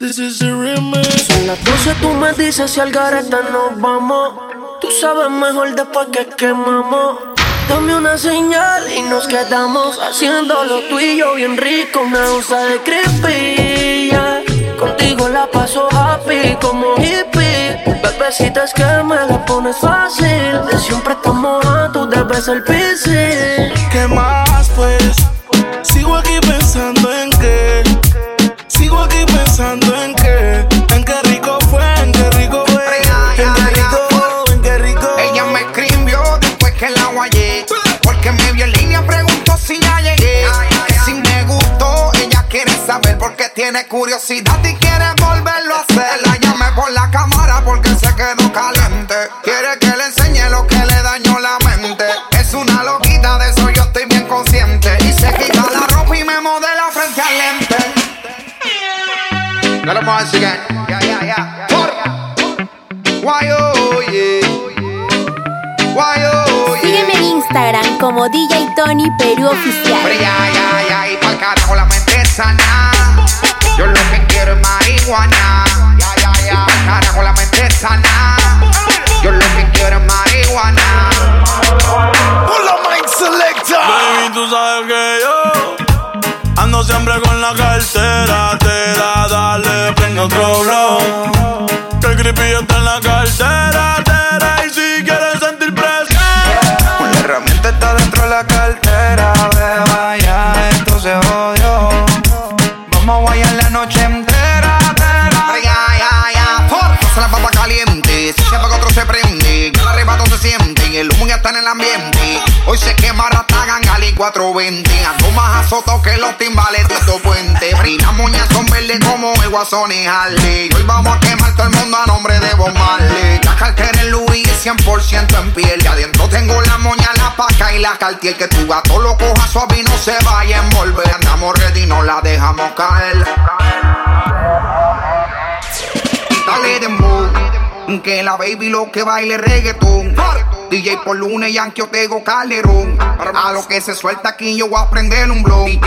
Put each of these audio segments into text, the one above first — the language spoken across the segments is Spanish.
This is. Son las 12, tú me dices si al garete nos vamos. Tú sabes mejor después que quemamos. Dame una señal y nos quedamos haciéndolo tú y yo bien rico. Una usa de creepy, Contigo la paso happy como hippie. Bebecita que me la pones fácil. De siempre estamos a tú debes el PC. Curiosidad y quiere volverlo a hacer. La llamé por la cámara porque se quedó caliente. Quiere que le enseñe lo que le dañó la mente. Es una loquita, de eso yo estoy bien consciente. Y se quita la ropa y me modela frente al lente. Let them once again. Yeah, yeah, yeah. Why oh yeah. Why oh yeah. Sígueme en Instagram como DJ Tony Perú Oficial. Pero ya, ya, ya, y pa'l carajo la mente sana. Yo lo que quiero es marihuana. Ya, ya, ya, carajo la mente sana. Yo lo que quiero es marihuana. Pull up mind selector. Baby, tú sabes que yo ando siempre con la cartera dale, prende otro blow. Que el creepy está en la cartera, 420. Ando más azoto que los timbales de estos puentes. Las moñas son verdes como el guasón y Harley. Hoy vamos a quemar todo el mundo a nombre de Bob Marley. La cartera en Louis 100% en piel. Y adentro tengo la moña, la paca y la cartier. Que tu gato lo coja suave y se vaya a envolver. Andamos ready, no la dejamos caer. Dale de que la baby lo que baile reggaetón. DJ por lunes, Yankee Otego Calderón. A lo que se suelta aquí yo voy a prender un blog. Y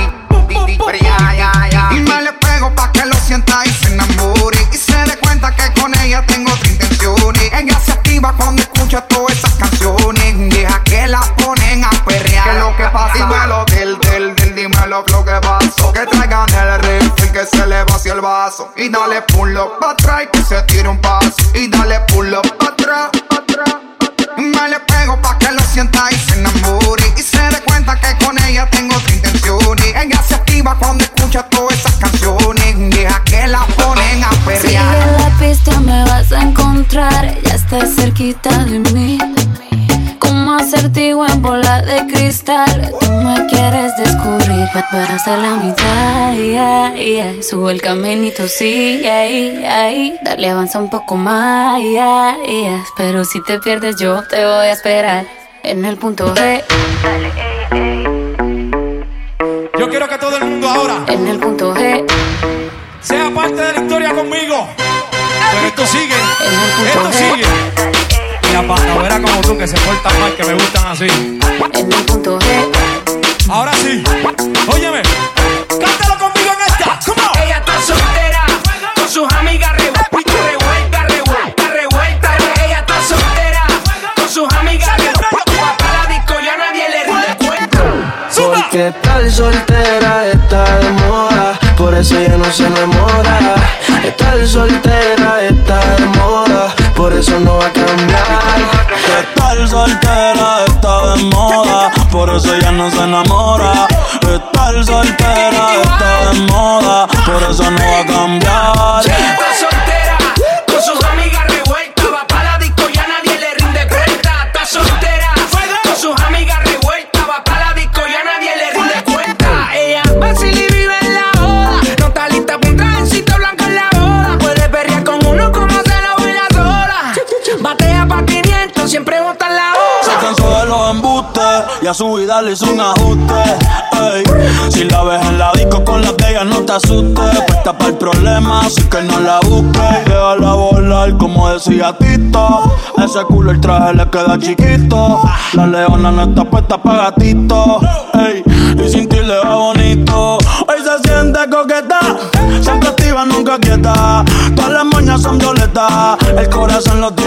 me le pego pa' que lo sienta y se enamore. Y se dé cuenta que con ella tengo otras intenciones. Ella se activa cuando escucha todas esas canciones. Deja que la ponen a perrear. ¿Qué lo que pasa? Dímelo del, del, del, dímelo lo que pasó. Que traigan el refil que se le vacía el vaso. Y dale pull up pa' atrás y que se tire un paso. Y dale pull up pa' atrás, pa' atrás. Me le pego pa' que lo sienta y se enamore. Y se dé cuenta que con ella tengo otras intenciones. Ella se activa cuando escucha todas esas canciones. Deja que la ponen a perrear. Sigue la pista, me vas a encontrar. Ya estás cerquita de mí. Como acertigo en bola de cristal. Tú me quieres descubrir para hacer la mitad. Yeah, yeah. Subo el caminito, sí, ahí. Darle avanza un poco más. Yeah, yeah. Pero si te pierdes, yo te voy a esperar en el punto G. Yo quiero que todo el mundo ahora En el punto G. sea parte de la historia conmigo. Pero esto sigue, esto sigue. La como tú que se portan mal, que me gustan así. En el punto G. Ahora sí, óyeme, cántalo conmigo en esta. Come on. Ella está soltera, con sus amigas revuelta, revuelta, revuelta, revuelta. Ella está soltera, con sus amigas revuelta. Para la disco ya nadie le rinde. Porque estar soltera está de moda, por eso ella no se enamora. Estar soltera está de moda, por eso no va a cambiar. Estar soltera está de moda, por eso ella no se enamora. Estar soltera está de moda, por eso no va a cambiar. Y a su vida le hizo un ajuste. Si la ves en la disco con la de ella, no te asustes. Puesta para el problema, así que no la busques. Déjala volar, como decía Tito. Ese culo el traje le queda chiquito. La leona no está puesta para gatito. Y sin ti le va bonito. Hoy se siente coqueta, siempre activa, nunca quieta. Todas las moñas son violetas.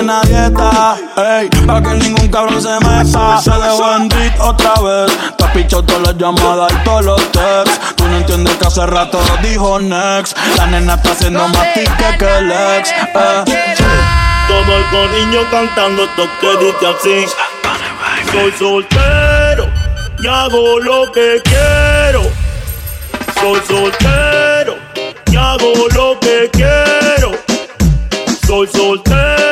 El corazón lo tiene a dieta. Ey, para que ningún cabrón se meta. Se dejó en otra vez. Te has pichado todas las llamadas y todos los texts. Tú no entiendes que hace rato dijo next. La nena está haciendo más tique que el ex. Eh. Todo el cariño cantando esto que dice así. Soy soltero y hago lo que quiero. Soy soltero y hago lo que quiero. Soy soltero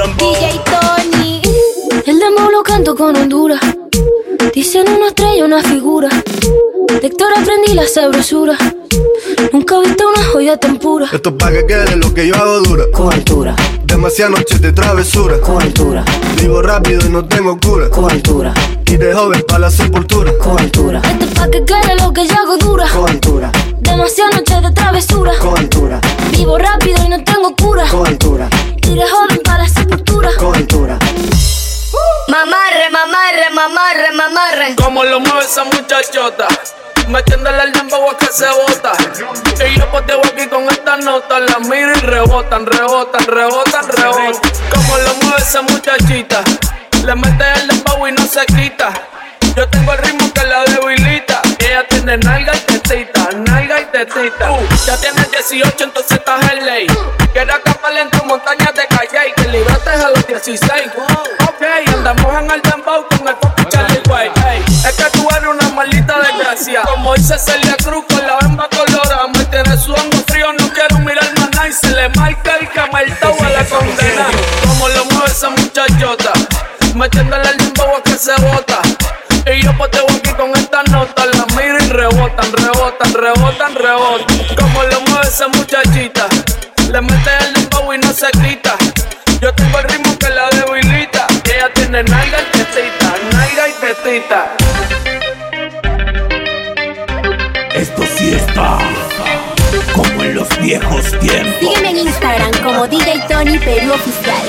dembow. DJ Tony. El dembow lo canto con Honduras. Dicen una estrella, una figura. De Héctor aprendí la sabrosura. Nunca he visto una joya tan pura. Esto es pa' que quede lo que yo hago dura. Con altura. Demasiadas noches de travesura. Con altura. Vivo rápido y no tengo cura. Con altura. Y de joven pa' la sepultura. Con altura. Esto es pa' que quede lo que yo hago dura. Con altura. Demasiadas noches de travesura. Con altura. Vivo rápido y no tengo cura. Con altura. De joven pa' la sepultura. Con altura. Mamarre, mamarre, mamarre, mamarre. Como lo mueve esa muchachota. Metiéndole el dembow a que se bota. Y yo poteo aquí con esta nota. La miro y rebotan, rebotan, rebotan, rebotan. Como lo mueve esa muchachita. Le mete el dembow y no se quita. Yo tengo el ritmo que la debilita. Ella tiene nalga y tetita, nalga y tetita. Uh, ya tienes 18, entonces estás en ley. Quiero acampar en tu 16. Ok, andamos en el dembow con el poco Charlie. Hey, es que tú eres una maldita desgracia. Como dice Celia Cruz con la bamba colorada. Me tiene sudando frío, no quiero mirar más nada. Y se le marca el cameltao a la condena. Como lo mueve esa muchachota. Metiéndole el dembow a que se bota. Y yo poteo aquí con esta nota. La miro y rebotan, rebotan, rebotan, rebotan. Como lo mueve esa muchachita. Le mete Esto sí está como en los viejos tiempos. Sígueme en Instagram como DJ Tony Perú Oficial.